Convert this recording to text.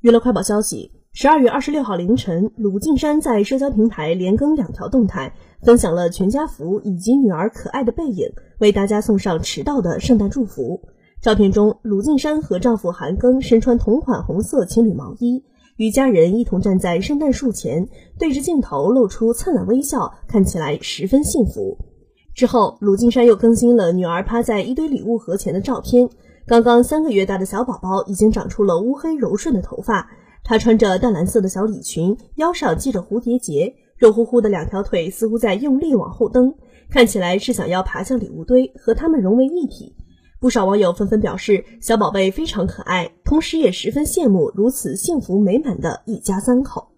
娱乐快报消息：十二月二十六号凌晨，鲁靖姗在社交平台连更两条动态，分享了全家福以及女儿可爱的背影，为大家送上迟到的圣诞祝福。照片中，鲁靖姗和丈夫韩庚身穿同款红色情侣毛衣，与家人一同站在圣诞树前，对着镜头露出灿烂微笑，看起来十分幸福。之后，鲁靖姗又更新了女儿趴在一堆礼物盒前的照片。刚刚三个月大的小宝宝已经长出了乌黑柔顺的头发，她穿着淡蓝色的小礼裙，腰上系着蝴蝶结，肉乎乎的两条腿似乎在用力往后蹬，看起来是想要爬向礼物堆和它们融为一体。不少网友纷纷表示，小宝贝非常可爱，同时也十分羡慕如此幸福美满的一家三口。